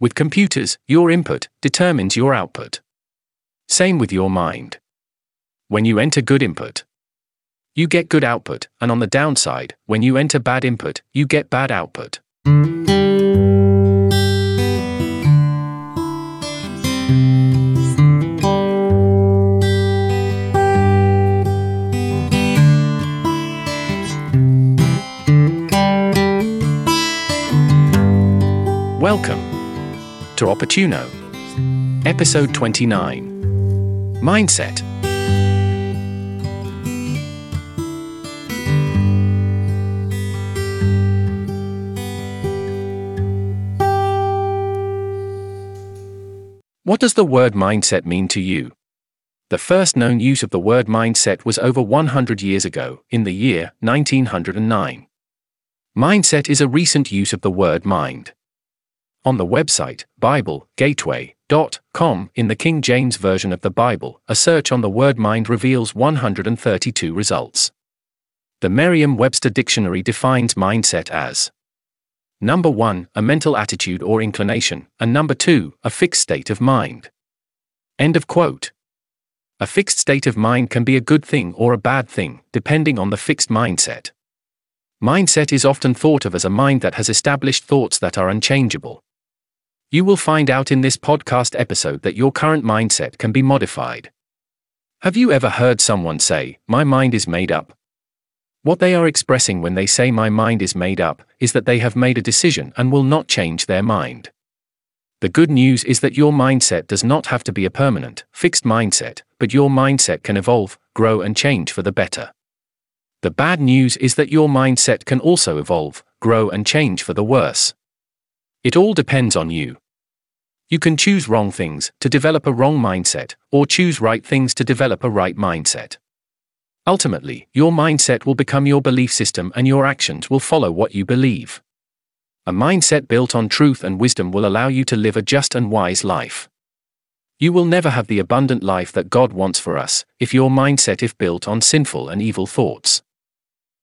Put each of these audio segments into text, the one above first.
With computers, your input determines your output. Same with your mind. When you enter good input, you get good output, and on the downside, when you enter bad input, you get bad output. Welcome to Opportuno, episode 29 Mindset. What does the word mindset mean to you? The first known use of the word mindset was over 100 years ago, in the year 1909. Mindset is a recent use of the word mind. On the website, BibleGateway.com, in the King James Version of the Bible, a search on the word mind reveals 132 results. The Merriam Webster Dictionary defines mindset as Number 1, a mental attitude or inclination, and number 2, a fixed state of mind. End of quote. A fixed state of mind can be a good thing or a bad thing, depending on the fixed mindset. Mindset is often thought of as a mind that has established thoughts that are unchangeable. You will find out in this podcast episode that your current mindset can be modified. Have you ever heard someone say, My mind is made up? What they are expressing when they say my mind is made up is that they have made a decision and will not change their mind. The good news is that your mindset does not have to be a permanent, fixed mindset, but your mindset can evolve, grow, and change for the better. The bad news is that your mindset can also evolve, grow, and change for the worse. It all depends on you. You can choose wrong things to develop a wrong mindset, or choose right things to develop a right mindset. Ultimately, your mindset will become your belief system and your actions will follow what you believe. A mindset built on truth and wisdom will allow you to live a just and wise life. You will never have the abundant life that God wants for us if your mindset is built on sinful and evil thoughts.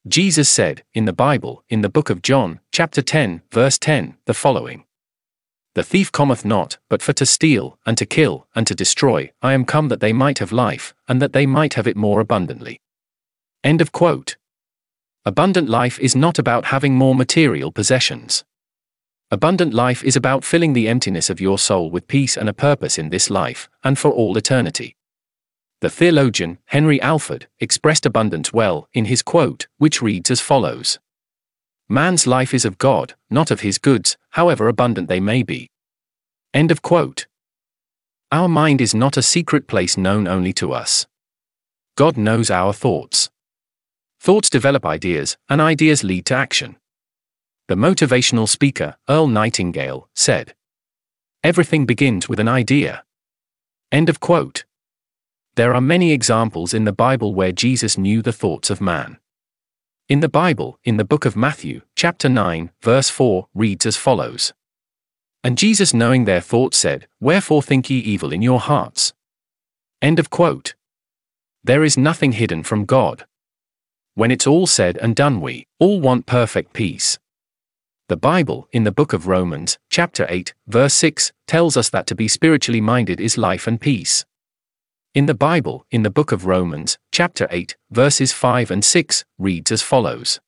Jesus said, in the Bible, in the book of John, chapter 10, verse 10, the following The thief cometh not, but for to steal, and to kill, and to destroy. I am come that they might have life, and that they might have it more abundantly. End of quote. Abundant life is not about having more material possessions. Abundant life is about filling the emptiness of your soul with peace and a purpose in this life, and for all eternity. The theologian, Henry Alford, expressed abundance well in his quote, which reads as follows Man's life is of God, not of his goods, however abundant they may be. End of quote. Our mind is not a secret place known only to us. God knows our thoughts. Thoughts develop ideas, and ideas lead to action. The motivational speaker, Earl Nightingale, said, Everything begins with an idea. End of quote. There are many examples in the Bible where Jesus knew the thoughts of man. In the Bible, in the book of Matthew, chapter 9, verse 4, reads as follows And Jesus, knowing their thoughts, said, Wherefore think ye evil in your hearts? End of quote. There is nothing hidden from God. When it's all said and done, we all want perfect peace. The Bible, in the book of Romans, chapter 8, verse 6, tells us that to be spiritually minded is life and peace. In the Bible, in the book of Romans, chapter 8, verses 5 and 6, reads as follows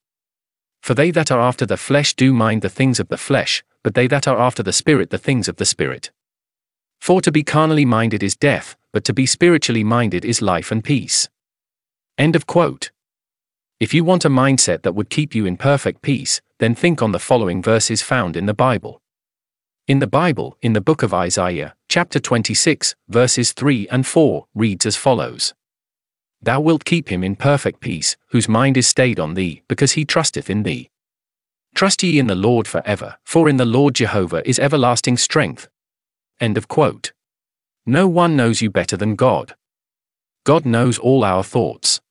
For they that are after the flesh do mind the things of the flesh, but they that are after the Spirit the things of the Spirit. For to be carnally minded is death, but to be spiritually minded is life and peace. End of quote. If you want a mindset that would keep you in perfect peace, then think on the following verses found in the Bible. In the Bible, in the book of Isaiah, chapter 26, verses 3 and 4, reads as follows Thou wilt keep him in perfect peace, whose mind is stayed on thee, because he trusteth in thee. Trust ye in the Lord for ever, for in the Lord Jehovah is everlasting strength. End of quote. No one knows you better than God. God knows all our thoughts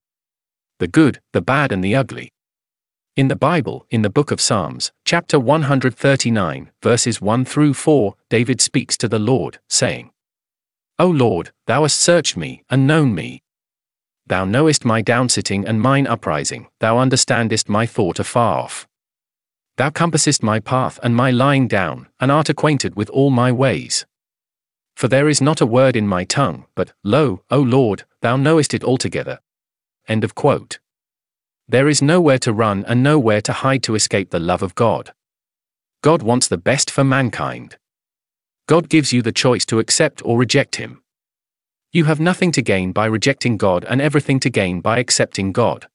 the good, the bad, and the ugly. In the Bible, in the book of Psalms, chapter 139, verses 1 through 4, David speaks to the Lord, saying, O Lord, thou hast searched me, and known me. Thou knowest my downsitting and mine uprising, thou understandest my thought afar off. Thou compassest my path and my lying down, and art acquainted with all my ways. For there is not a word in my tongue, but, Lo, O Lord, thou knowest it altogether. End of quote. There is nowhere to run and nowhere to hide to escape the love of God. God wants the best for mankind. God gives you the choice to accept or reject Him. You have nothing to gain by rejecting God and everything to gain by accepting God.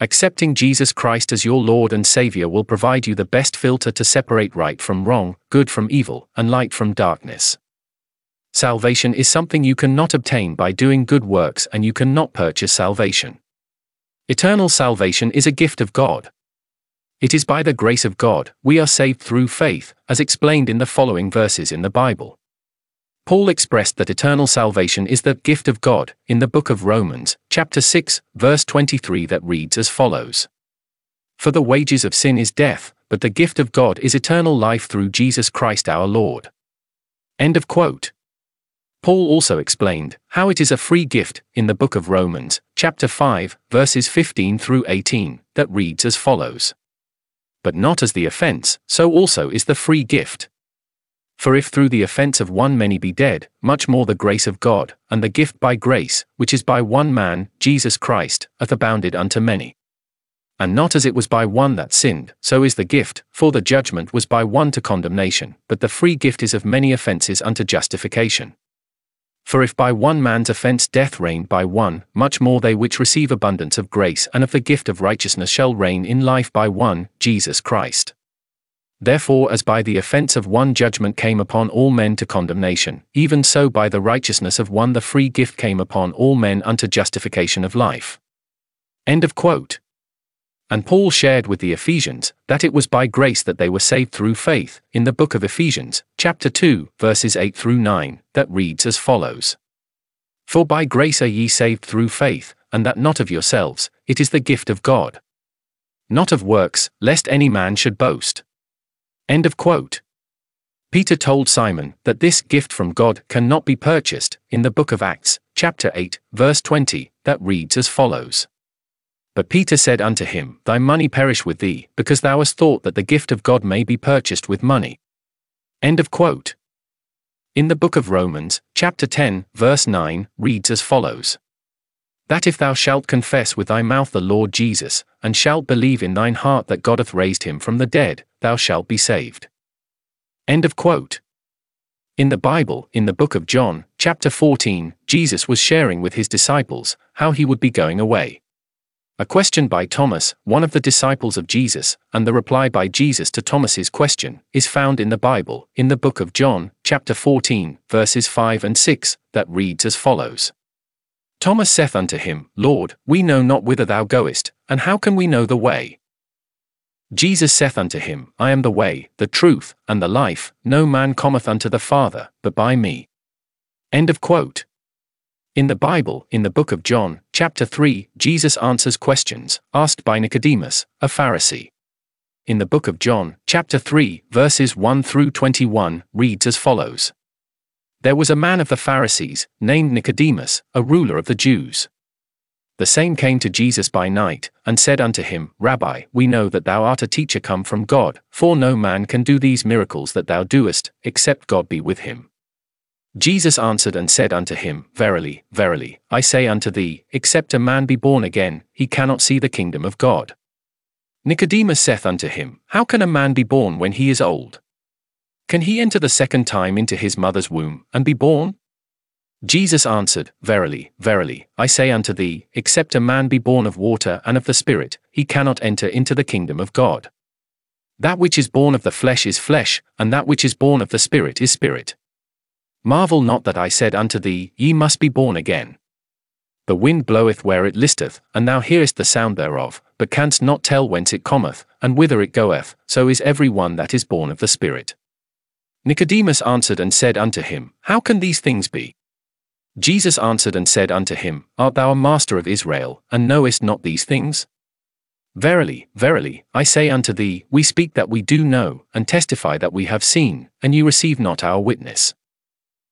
Accepting Jesus Christ as your Lord and Savior will provide you the best filter to separate right from wrong, good from evil, and light from darkness. Salvation is something you cannot obtain by doing good works and you cannot purchase salvation. Eternal salvation is a gift of God. It is by the grace of God we are saved through faith, as explained in the following verses in the Bible. Paul expressed that eternal salvation is the gift of God in the book of Romans, chapter 6, verse 23 that reads as follows. For the wages of sin is death, but the gift of God is eternal life through Jesus Christ our Lord. End of quote. Paul also explained how it is a free gift in the book of Romans, chapter 5, verses 15 through 18, that reads as follows. But not as the offense, so also is the free gift. For if through the offense of one many be dead, much more the grace of God, and the gift by grace, which is by one man, Jesus Christ, hath abounded unto many. And not as it was by one that sinned, so is the gift, for the judgment was by one to condemnation, but the free gift is of many offences unto justification. For if by one man's offence death reigned by one, much more they which receive abundance of grace and of the gift of righteousness shall reign in life by one, Jesus Christ. Therefore, as by the offense of one judgment came upon all men to condemnation, even so by the righteousness of one the free gift came upon all men unto justification of life. End of quote. And Paul shared with the Ephesians that it was by grace that they were saved through faith, in the book of Ephesians, chapter 2, verses 8 through 9, that reads as follows For by grace are ye saved through faith, and that not of yourselves, it is the gift of God. Not of works, lest any man should boast. End of quote. Peter told Simon that this gift from God cannot be purchased, in the book of Acts, chapter 8, verse 20, that reads as follows. But Peter said unto him, Thy money perish with thee, because thou hast thought that the gift of God may be purchased with money. End of quote. In the book of Romans, chapter 10, verse 9, reads as follows that if thou shalt confess with thy mouth the Lord Jesus, and shalt believe in thine heart that God hath raised him from the dead, thou shalt be saved. End of quote. In the Bible, in the book of John, chapter 14, Jesus was sharing with his disciples how he would be going away. A question by Thomas, one of the disciples of Jesus, and the reply by Jesus to Thomas's question is found in the Bible, in the book of John, chapter 14, verses 5 and 6, that reads as follows. Thomas saith unto him, Lord, we know not whither thou goest, and how can we know the way? Jesus saith unto him, I am the way, the truth, and the life, no man cometh unto the Father, but by me. End of quote. In the Bible, in the book of John, chapter 3, Jesus answers questions asked by Nicodemus, a Pharisee. In the book of John, chapter 3, verses 1 through 21, reads as follows there was a man of the Pharisees, named Nicodemus, a ruler of the Jews. The same came to Jesus by night, and said unto him, Rabbi, we know that thou art a teacher come from God, for no man can do these miracles that thou doest, except God be with him. Jesus answered and said unto him, Verily, verily, I say unto thee, except a man be born again, he cannot see the kingdom of God. Nicodemus saith unto him, How can a man be born when he is old? Can he enter the second time into his mother's womb, and be born? Jesus answered, Verily, verily, I say unto thee, except a man be born of water and of the Spirit, he cannot enter into the kingdom of God. That which is born of the flesh is flesh, and that which is born of the Spirit is spirit. Marvel not that I said unto thee, Ye must be born again. The wind bloweth where it listeth, and thou hearest the sound thereof, but canst not tell whence it cometh, and whither it goeth, so is every one that is born of the Spirit. Nicodemus answered and said unto him, How can these things be? Jesus answered and said unto him, Art thou a master of Israel, and knowest not these things? Verily, verily, I say unto thee, we speak that we do know, and testify that we have seen, and ye receive not our witness.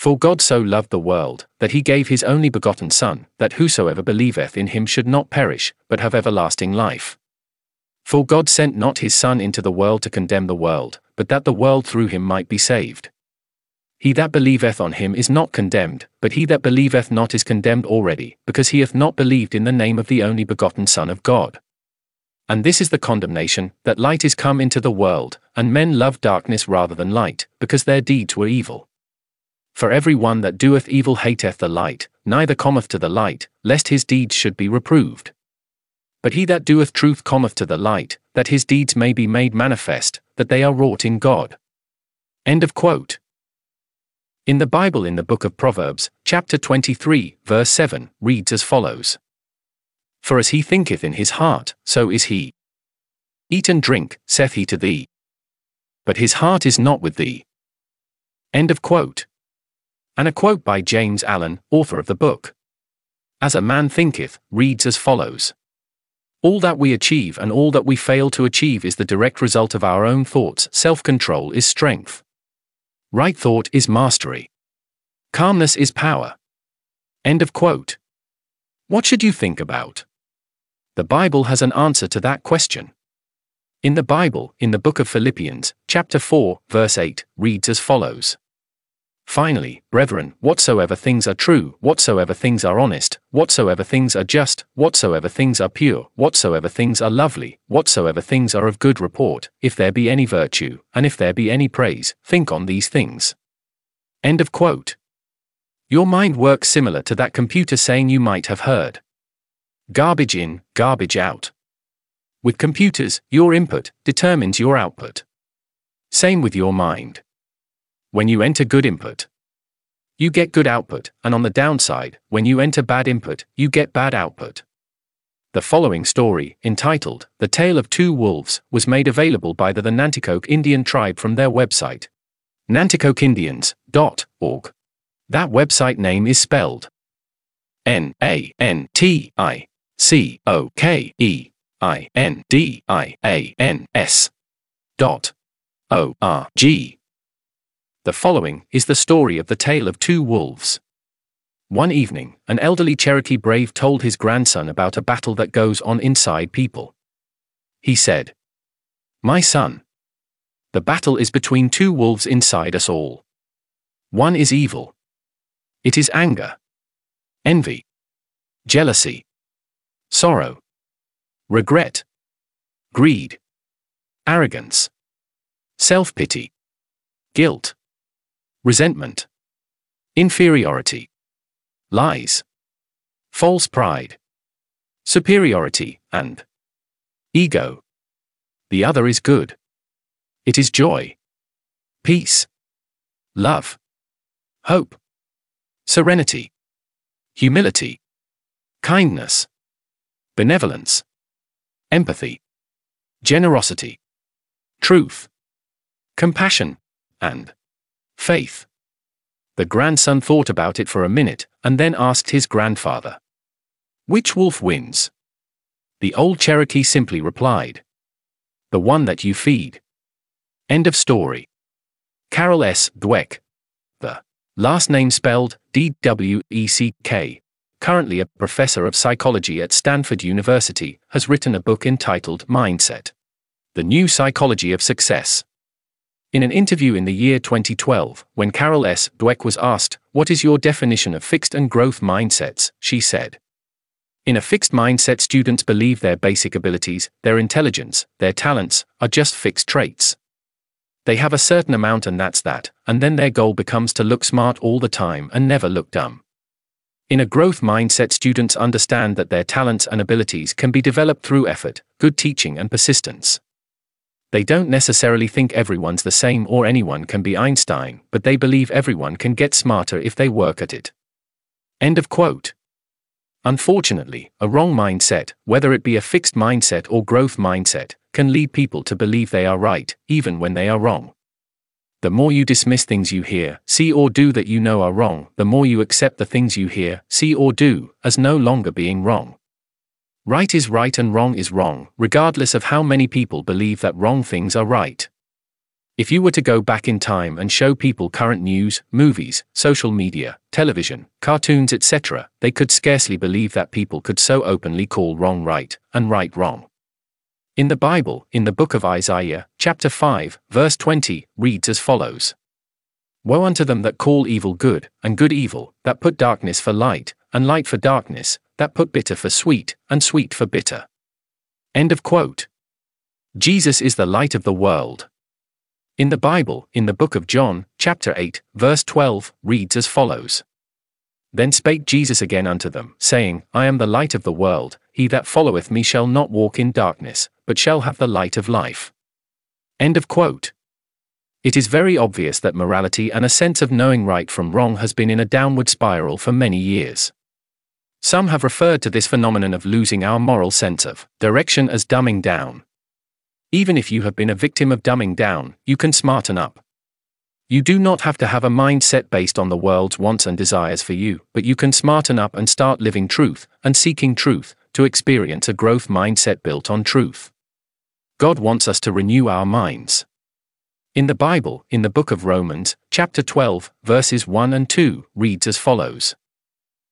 For God so loved the world, that he gave his only begotten Son, that whosoever believeth in him should not perish, but have everlasting life. For God sent not his Son into the world to condemn the world, but that the world through him might be saved. He that believeth on him is not condemned, but he that believeth not is condemned already, because he hath not believed in the name of the only begotten Son of God. And this is the condemnation, that light is come into the world, and men love darkness rather than light, because their deeds were evil. For every one that doeth evil hateth the light, neither cometh to the light, lest his deeds should be reproved. But he that doeth truth cometh to the light, that his deeds may be made manifest, that they are wrought in God. End of quote. In the Bible, in the book of Proverbs, chapter 23, verse 7, reads as follows For as he thinketh in his heart, so is he. Eat and drink, saith he to thee. But his heart is not with thee. End of quote. And a quote by James Allen, author of the book. As a man thinketh, reads as follows All that we achieve and all that we fail to achieve is the direct result of our own thoughts. Self control is strength. Right thought is mastery. Calmness is power. End of quote. What should you think about? The Bible has an answer to that question. In the Bible, in the book of Philippians, chapter 4, verse 8, reads as follows Finally, brethren, whatsoever things are true, whatsoever things are honest, whatsoever things are just, whatsoever things are pure, whatsoever things are lovely, whatsoever things are of good report, if there be any virtue, and if there be any praise, think on these things. End of quote. Your mind works similar to that computer saying you might have heard. Garbage in, garbage out. With computers, your input determines your output. Same with your mind. When you enter good input, you get good output, and on the downside, when you enter bad input, you get bad output. The following story, entitled The Tale of Two Wolves, was made available by the, the Nanticoke Indian tribe from their website, nanticokeIndians.org. That website name is spelled N A N T I C O K E I N D I A N S dot O R G. The following is the story of the tale of two wolves. One evening, an elderly Cherokee brave told his grandson about a battle that goes on inside people. He said, My son, the battle is between two wolves inside us all. One is evil. It is anger, envy, jealousy, sorrow, regret, greed, arrogance, self pity, guilt resentment, inferiority, lies, false pride, superiority, and ego. The other is good. It is joy, peace, love, hope, serenity, humility, kindness, benevolence, empathy, generosity, truth, compassion, and Faith. The grandson thought about it for a minute and then asked his grandfather, Which wolf wins? The old Cherokee simply replied, The one that you feed. End of story. Carol S. Dweck. The last name spelled D W E C K, currently a professor of psychology at Stanford University, has written a book entitled Mindset The New Psychology of Success. In an interview in the year 2012, when Carol S. Dweck was asked, What is your definition of fixed and growth mindsets? she said, In a fixed mindset, students believe their basic abilities, their intelligence, their talents, are just fixed traits. They have a certain amount and that's that, and then their goal becomes to look smart all the time and never look dumb. In a growth mindset, students understand that their talents and abilities can be developed through effort, good teaching, and persistence. They don't necessarily think everyone's the same or anyone can be Einstein, but they believe everyone can get smarter if they work at it. End of quote. Unfortunately, a wrong mindset, whether it be a fixed mindset or growth mindset, can lead people to believe they are right, even when they are wrong. The more you dismiss things you hear, see, or do that you know are wrong, the more you accept the things you hear, see, or do as no longer being wrong. Right is right and wrong is wrong, regardless of how many people believe that wrong things are right. If you were to go back in time and show people current news, movies, social media, television, cartoons, etc., they could scarcely believe that people could so openly call wrong right and right wrong. In the Bible, in the book of Isaiah, chapter 5, verse 20, reads as follows Woe unto them that call evil good, and good evil, that put darkness for light, and light for darkness, that put bitter for sweet, and sweet for bitter. End of quote. Jesus is the light of the world. In the Bible, in the book of John, chapter 8, verse 12, reads as follows Then spake Jesus again unto them, saying, I am the light of the world, he that followeth me shall not walk in darkness, but shall have the light of life. End of quote. It is very obvious that morality and a sense of knowing right from wrong has been in a downward spiral for many years. Some have referred to this phenomenon of losing our moral sense of direction as dumbing down. Even if you have been a victim of dumbing down, you can smarten up. You do not have to have a mindset based on the world's wants and desires for you, but you can smarten up and start living truth and seeking truth to experience a growth mindset built on truth. God wants us to renew our minds. In the Bible, in the book of Romans, chapter 12, verses 1 and 2, reads as follows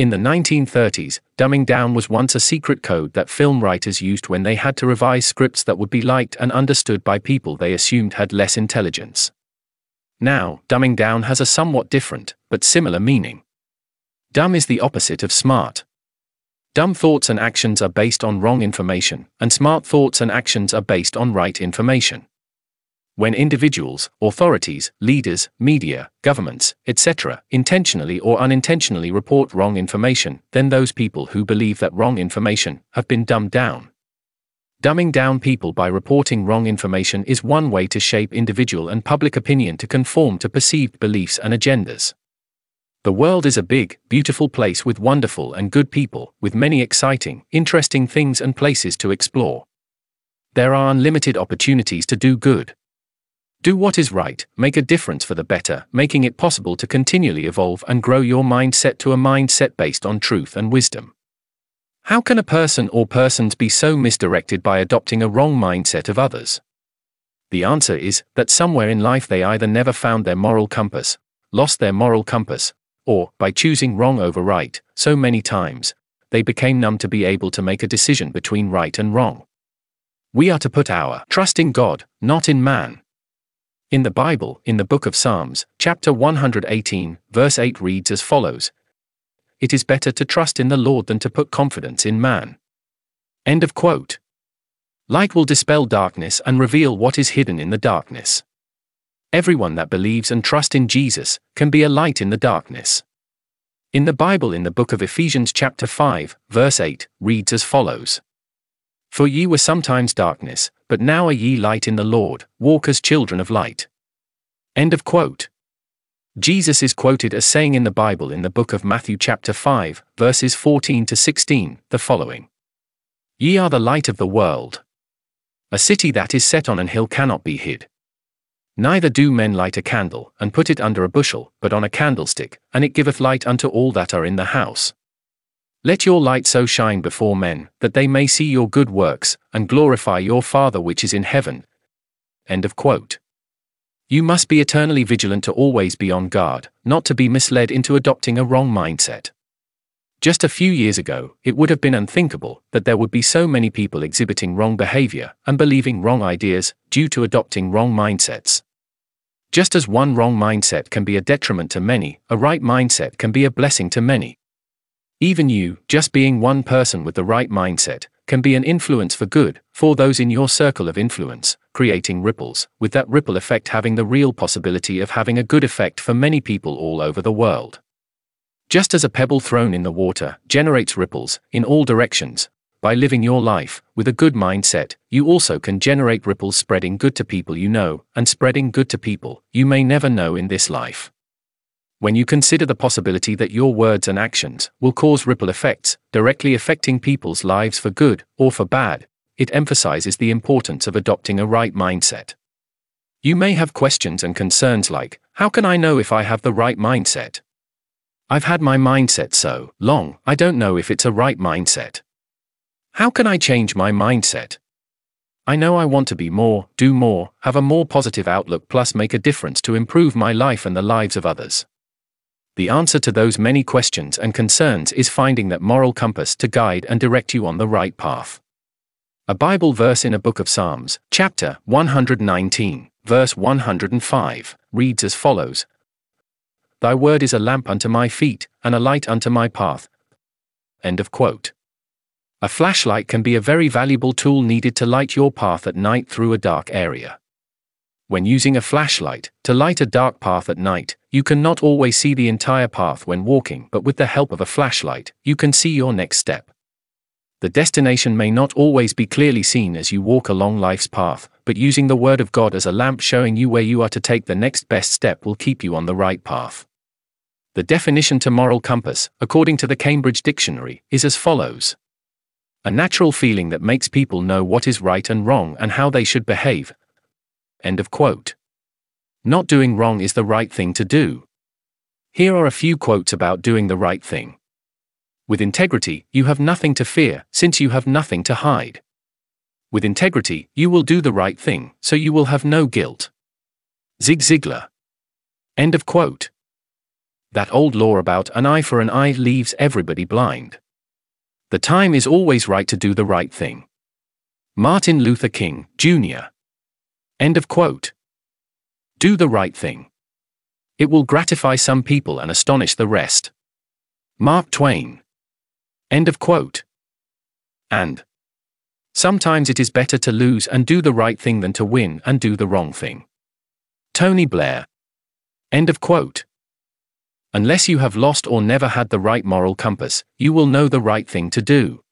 In the 1930s, dumbing down was once a secret code that film writers used when they had to revise scripts that would be liked and understood by people they assumed had less intelligence. Now, dumbing down has a somewhat different, but similar meaning. Dumb is the opposite of smart. Dumb thoughts and actions are based on wrong information, and smart thoughts and actions are based on right information. When individuals, authorities, leaders, media, governments, etc., intentionally or unintentionally report wrong information, then those people who believe that wrong information have been dumbed down. Dumbing down people by reporting wrong information is one way to shape individual and public opinion to conform to perceived beliefs and agendas. The world is a big, beautiful place with wonderful and good people, with many exciting, interesting things and places to explore. There are unlimited opportunities to do good. Do what is right, make a difference for the better, making it possible to continually evolve and grow your mindset to a mindset based on truth and wisdom. How can a person or persons be so misdirected by adopting a wrong mindset of others? The answer is that somewhere in life they either never found their moral compass, lost their moral compass, or, by choosing wrong over right so many times, they became numb to be able to make a decision between right and wrong. We are to put our trust in God, not in man. In the Bible, in the book of Psalms, chapter 118, verse 8 reads as follows It is better to trust in the Lord than to put confidence in man. End of quote. Light will dispel darkness and reveal what is hidden in the darkness. Everyone that believes and trusts in Jesus can be a light in the darkness. In the Bible, in the book of Ephesians, chapter 5, verse 8, reads as follows For ye were sometimes darkness, but now are ye light in the Lord, walk as children of light. End of quote. Jesus is quoted as saying in the Bible in the book of Matthew, chapter 5, verses 14 to 16, the following Ye are the light of the world. A city that is set on an hill cannot be hid. Neither do men light a candle, and put it under a bushel, but on a candlestick, and it giveth light unto all that are in the house. Let your light so shine before men, that they may see your good works, and glorify your Father which is in heaven. End of quote. You must be eternally vigilant to always be on guard, not to be misled into adopting a wrong mindset. Just a few years ago, it would have been unthinkable that there would be so many people exhibiting wrong behavior and believing wrong ideas due to adopting wrong mindsets. Just as one wrong mindset can be a detriment to many, a right mindset can be a blessing to many. Even you, just being one person with the right mindset, can be an influence for good for those in your circle of influence, creating ripples, with that ripple effect having the real possibility of having a good effect for many people all over the world. Just as a pebble thrown in the water generates ripples in all directions, by living your life with a good mindset, you also can generate ripples spreading good to people you know and spreading good to people you may never know in this life. When you consider the possibility that your words and actions will cause ripple effects, directly affecting people's lives for good or for bad, it emphasizes the importance of adopting a right mindset. You may have questions and concerns like, How can I know if I have the right mindset? I've had my mindset so long, I don't know if it's a right mindset. How can I change my mindset? I know I want to be more, do more, have a more positive outlook, plus make a difference to improve my life and the lives of others. The answer to those many questions and concerns is finding that moral compass to guide and direct you on the right path. A Bible verse in a book of Psalms, chapter 119, verse 105, reads as follows Thy word is a lamp unto my feet, and a light unto my path. End of quote. A flashlight can be a very valuable tool needed to light your path at night through a dark area. When using a flashlight to light a dark path at night, you can not always see the entire path when walking, but with the help of a flashlight, you can see your next step. The destination may not always be clearly seen as you walk along life's path, but using the Word of God as a lamp showing you where you are to take the next best step will keep you on the right path. The definition to moral compass, according to the Cambridge Dictionary, is as follows a natural feeling that makes people know what is right and wrong and how they should behave. End of quote. Not doing wrong is the right thing to do. Here are a few quotes about doing the right thing. With integrity, you have nothing to fear, since you have nothing to hide. With integrity, you will do the right thing, so you will have no guilt. Zig Ziglar. End of quote. That old law about an eye for an eye leaves everybody blind. The time is always right to do the right thing. Martin Luther King, Jr. End of quote. Do the right thing. It will gratify some people and astonish the rest. Mark Twain. End of quote. And sometimes it is better to lose and do the right thing than to win and do the wrong thing. Tony Blair. End of quote. Unless you have lost or never had the right moral compass, you will know the right thing to do.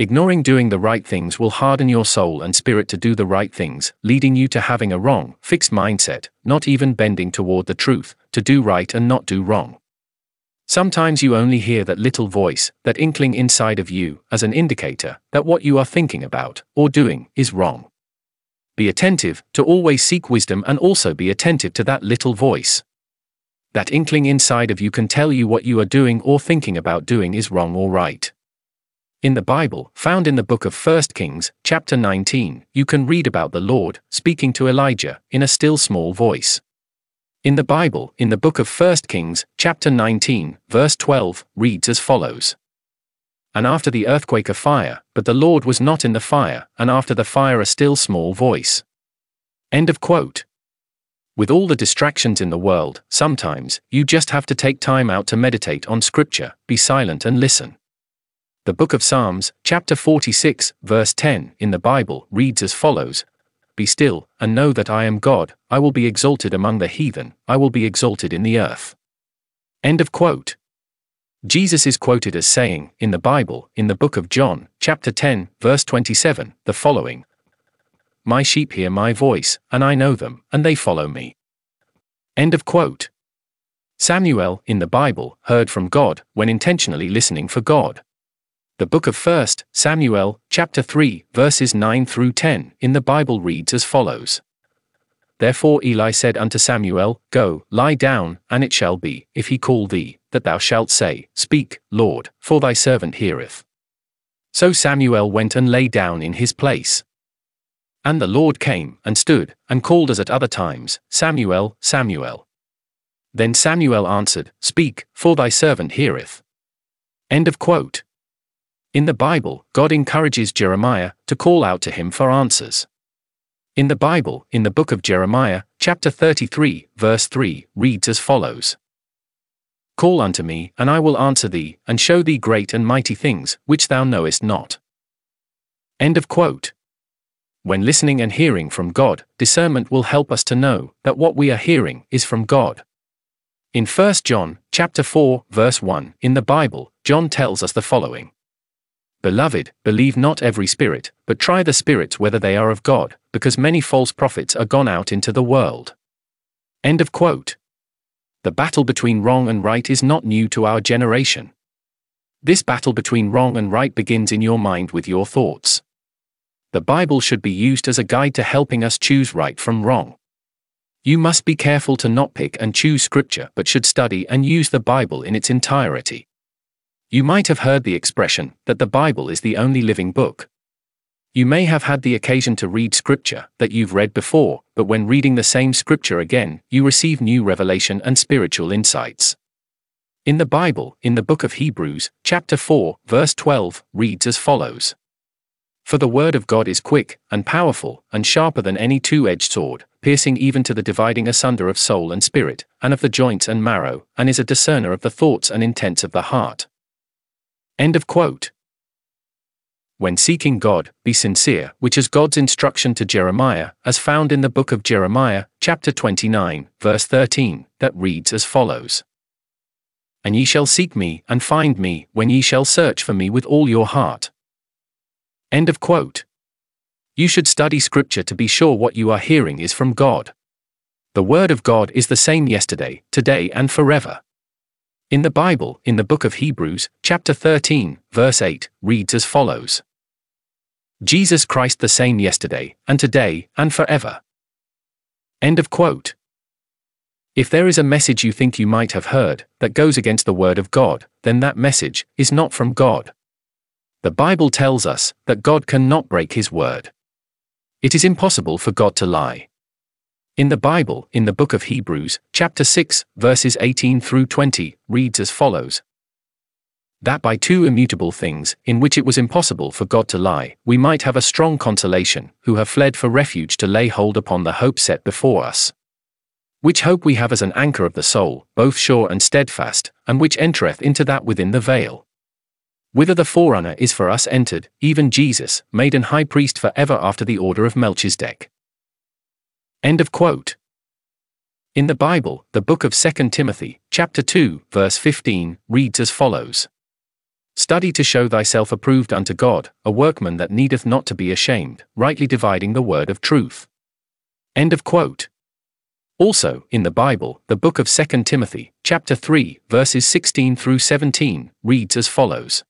Ignoring doing the right things will harden your soul and spirit to do the right things, leading you to having a wrong, fixed mindset, not even bending toward the truth, to do right and not do wrong. Sometimes you only hear that little voice, that inkling inside of you, as an indicator that what you are thinking about, or doing, is wrong. Be attentive to always seek wisdom and also be attentive to that little voice. That inkling inside of you can tell you what you are doing or thinking about doing is wrong or right. In the Bible, found in the book of 1 Kings, chapter 19, you can read about the Lord speaking to Elijah in a still small voice. In the Bible, in the book of 1 Kings, chapter 19, verse 12, reads as follows And after the earthquake a fire, but the Lord was not in the fire, and after the fire a still small voice. End of quote. With all the distractions in the world, sometimes you just have to take time out to meditate on Scripture, be silent and listen. The book of Psalms, chapter 46, verse 10, in the Bible, reads as follows Be still, and know that I am God, I will be exalted among the heathen, I will be exalted in the earth. End of quote. Jesus is quoted as saying, in the Bible, in the book of John, chapter 10, verse 27, the following my sheep hear my voice, and I know them, and they follow me. End of quote. Samuel, in the Bible, heard from God when intentionally listening for God. The book of 1 Samuel, chapter 3, verses 9 through 10, in the Bible reads as follows Therefore Eli said unto Samuel, Go, lie down, and it shall be, if he call thee, that thou shalt say, Speak, Lord, for thy servant heareth. So Samuel went and lay down in his place. And the Lord came, and stood, and called as at other times, Samuel, Samuel. Then Samuel answered, Speak, for thy servant heareth. End of quote. In the Bible, God encourages Jeremiah to call out to him for answers. In the Bible, in the book of Jeremiah, chapter 33, verse 3, reads as follows Call unto me, and I will answer thee, and show thee great and mighty things, which thou knowest not. End of quote. When listening and hearing from God, discernment will help us to know that what we are hearing is from God. In 1 John, chapter 4, verse 1, in the Bible, John tells us the following. Beloved, believe not every spirit, but try the spirits whether they are of God, because many false prophets are gone out into the world. End of quote. The battle between wrong and right is not new to our generation. This battle between wrong and right begins in your mind with your thoughts. The Bible should be used as a guide to helping us choose right from wrong. You must be careful to not pick and choose scripture but should study and use the Bible in its entirety. You might have heard the expression that the Bible is the only living book. You may have had the occasion to read scripture that you've read before, but when reading the same scripture again, you receive new revelation and spiritual insights. In the Bible, in the book of Hebrews, chapter 4, verse 12, reads as follows For the word of God is quick, and powerful, and sharper than any two edged sword, piercing even to the dividing asunder of soul and spirit, and of the joints and marrow, and is a discerner of the thoughts and intents of the heart. End of quote. When seeking God, be sincere, which is God's instruction to Jeremiah, as found in the book of Jeremiah, chapter 29, verse 13, that reads as follows And ye shall seek me, and find me, when ye shall search for me with all your heart. End of quote. You should study Scripture to be sure what you are hearing is from God. The Word of God is the same yesterday, today, and forever. In the Bible, in the book of Hebrews, chapter 13, verse 8, reads as follows Jesus Christ the same yesterday, and today, and forever. End of quote. If there is a message you think you might have heard that goes against the Word of God, then that message is not from God. The Bible tells us that God cannot break His Word. It is impossible for God to lie. In the Bible, in the book of Hebrews, chapter 6, verses 18 through 20, reads as follows That by two immutable things, in which it was impossible for God to lie, we might have a strong consolation, who have fled for refuge to lay hold upon the hope set before us. Which hope we have as an anchor of the soul, both sure and steadfast, and which entereth into that within the veil. Whither the forerunner is for us entered, even Jesus, made an high priest for ever after the order of Melchizedek. End of quote. In the Bible, the book of 2 Timothy, chapter 2, verse 15, reads as follows Study to show thyself approved unto God, a workman that needeth not to be ashamed, rightly dividing the word of truth. End of quote. Also, in the Bible, the book of 2 Timothy, chapter 3, verses 16 through 17, reads as follows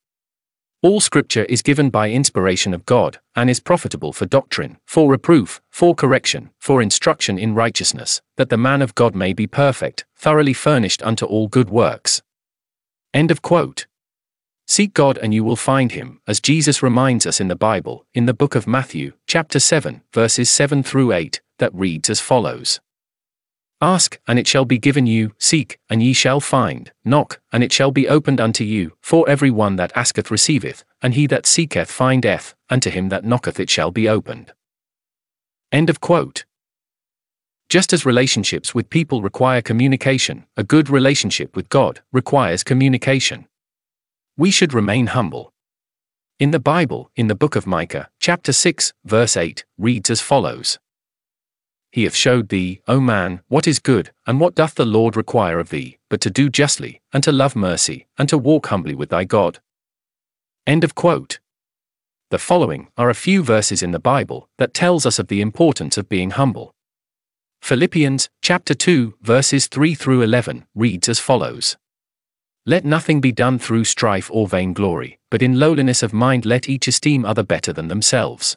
all scripture is given by inspiration of God, and is profitable for doctrine, for reproof, for correction, for instruction in righteousness, that the man of God may be perfect, thoroughly furnished unto all good works. End of quote. Seek God and you will find him, as Jesus reminds us in the Bible, in the book of Matthew, chapter 7, verses 7 through 8, that reads as follows. Ask, and it shall be given you, seek, and ye shall find, knock, and it shall be opened unto you, for every one that asketh receiveth, and he that seeketh findeth, and to him that knocketh it shall be opened. End of quote. Just as relationships with people require communication, a good relationship with God requires communication. We should remain humble. In the Bible, in the book of Micah, chapter 6, verse 8, reads as follows he hath showed thee, O man, what is good, and what doth the Lord require of thee, but to do justly, and to love mercy, and to walk humbly with thy God. End of quote. The following are a few verses in the Bible that tells us of the importance of being humble. Philippians chapter 2 verses 3 through 11 reads as follows. Let nothing be done through strife or vainglory, but in lowliness of mind let each esteem other better than themselves.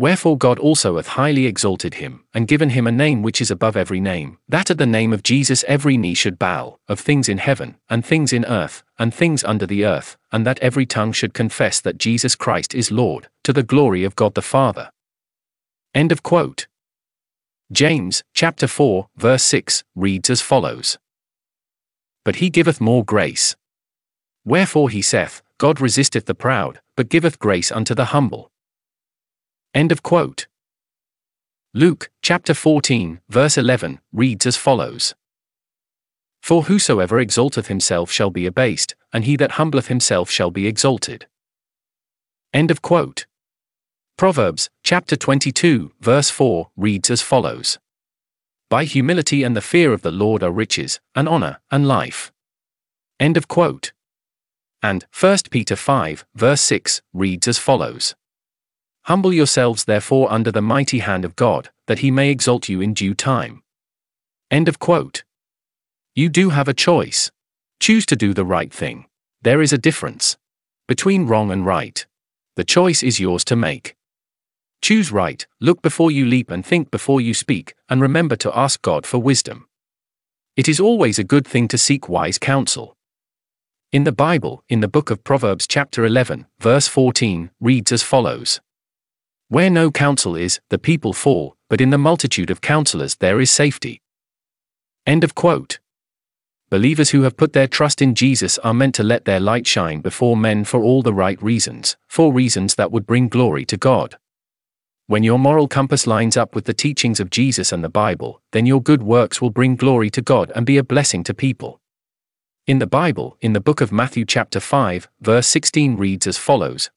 Wherefore God also hath highly exalted him, and given him a name which is above every name, that at the name of Jesus every knee should bow, of things in heaven, and things in earth, and things under the earth, and that every tongue should confess that Jesus Christ is Lord, to the glory of God the Father. End of quote. James, chapter 4, verse 6, reads as follows But he giveth more grace. Wherefore he saith, God resisteth the proud, but giveth grace unto the humble. End of quote. Luke, chapter 14, verse 11, reads as follows For whosoever exalteth himself shall be abased, and he that humbleth himself shall be exalted. End of quote. Proverbs, chapter 22, verse 4, reads as follows By humility and the fear of the Lord are riches, and honor, and life. End of quote. And 1 Peter 5, verse 6, reads as follows Humble yourselves therefore under the mighty hand of God, that he may exalt you in due time. End of quote. You do have a choice. Choose to do the right thing. There is a difference between wrong and right. The choice is yours to make. Choose right, look before you leap and think before you speak, and remember to ask God for wisdom. It is always a good thing to seek wise counsel. In the Bible, in the book of Proverbs, chapter 11, verse 14, reads as follows where no counsel is, the people fall, but in the multitude of counselors there is safety. End of quote. Believers who have put their trust in Jesus are meant to let their light shine before men for all the right reasons, for reasons that would bring glory to God. When your moral compass lines up with the teachings of Jesus and the Bible, then your good works will bring glory to God and be a blessing to people. In the Bible, in the book of Matthew, chapter 5, verse 16 reads as follows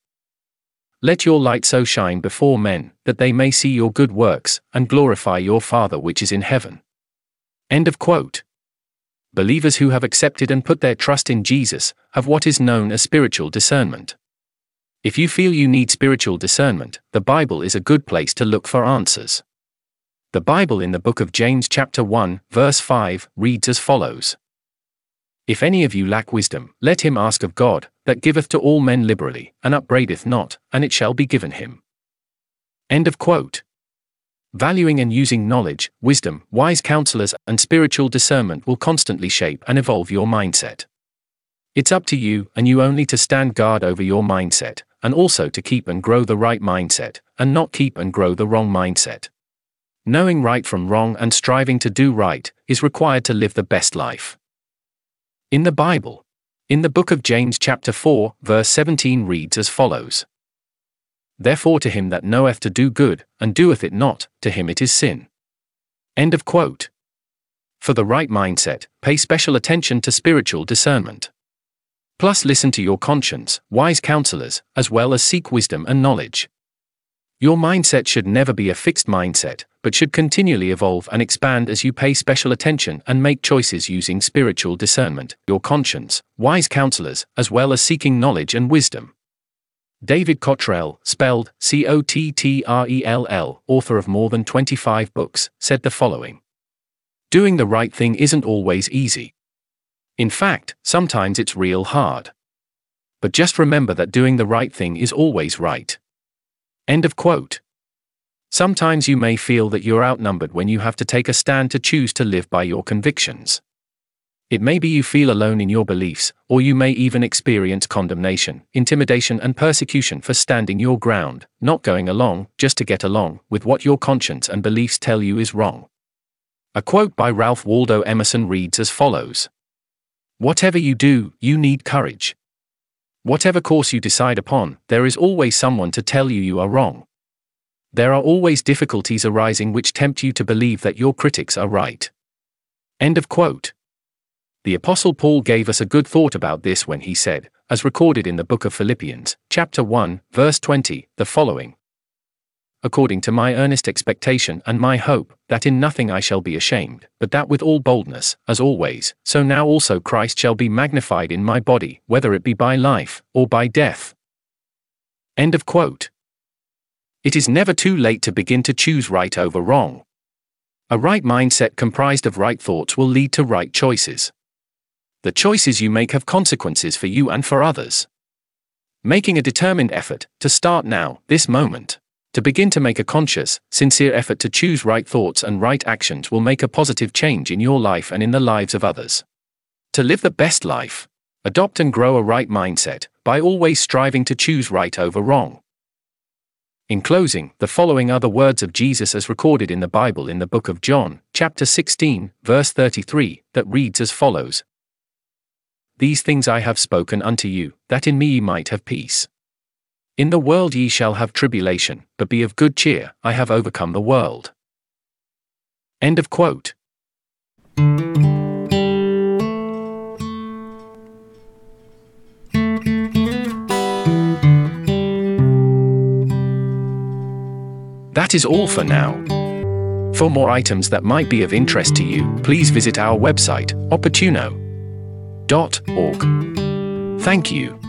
let your light so shine before men, that they may see your good works, and glorify your Father which is in heaven. End of quote. Believers who have accepted and put their trust in Jesus have what is known as spiritual discernment. If you feel you need spiritual discernment, the Bible is a good place to look for answers. The Bible in the book of James, chapter 1, verse 5, reads as follows if any of you lack wisdom, let him ask of God, that giveth to all men liberally, and upbraideth not, and it shall be given him. End of quote. Valuing and using knowledge, wisdom, wise counselors, and spiritual discernment will constantly shape and evolve your mindset. It's up to you, and you only to stand guard over your mindset, and also to keep and grow the right mindset, and not keep and grow the wrong mindset. Knowing right from wrong and striving to do right is required to live the best life. In the Bible, in the book of James, chapter 4, verse 17 reads as follows Therefore, to him that knoweth to do good, and doeth it not, to him it is sin. End of quote. For the right mindset, pay special attention to spiritual discernment. Plus, listen to your conscience, wise counselors, as well as seek wisdom and knowledge. Your mindset should never be a fixed mindset, but should continually evolve and expand as you pay special attention and make choices using spiritual discernment, your conscience, wise counselors, as well as seeking knowledge and wisdom. David Cottrell, spelled C O T T R E L L, author of more than 25 books, said the following Doing the right thing isn't always easy. In fact, sometimes it's real hard. But just remember that doing the right thing is always right. End of quote. Sometimes you may feel that you're outnumbered when you have to take a stand to choose to live by your convictions. It may be you feel alone in your beliefs, or you may even experience condemnation, intimidation, and persecution for standing your ground, not going along, just to get along, with what your conscience and beliefs tell you is wrong. A quote by Ralph Waldo Emerson reads as follows Whatever you do, you need courage. Whatever course you decide upon, there is always someone to tell you you are wrong. There are always difficulties arising which tempt you to believe that your critics are right. End of quote. The Apostle Paul gave us a good thought about this when he said, as recorded in the book of Philippians, chapter 1, verse 20, the following according to my earnest expectation and my hope, that in nothing I shall be ashamed, but that with all boldness, as always, so now also Christ shall be magnified in my body, whether it be by life, or by death. End of quote. It is never too late to begin to choose right over wrong. A right mindset comprised of right thoughts will lead to right choices. The choices you make have consequences for you and for others. Making a determined effort to start now, this moment. To begin to make a conscious, sincere effort to choose right thoughts and right actions will make a positive change in your life and in the lives of others. To live the best life, adopt and grow a right mindset by always striving to choose right over wrong. In closing, the following are the words of Jesus as recorded in the Bible in the book of John, chapter 16, verse 33, that reads as follows These things I have spoken unto you, that in me ye might have peace. In the world ye shall have tribulation, but be of good cheer, I have overcome the world. End of quote. That is all for now. For more items that might be of interest to you, please visit our website, opportuno.org. Thank you.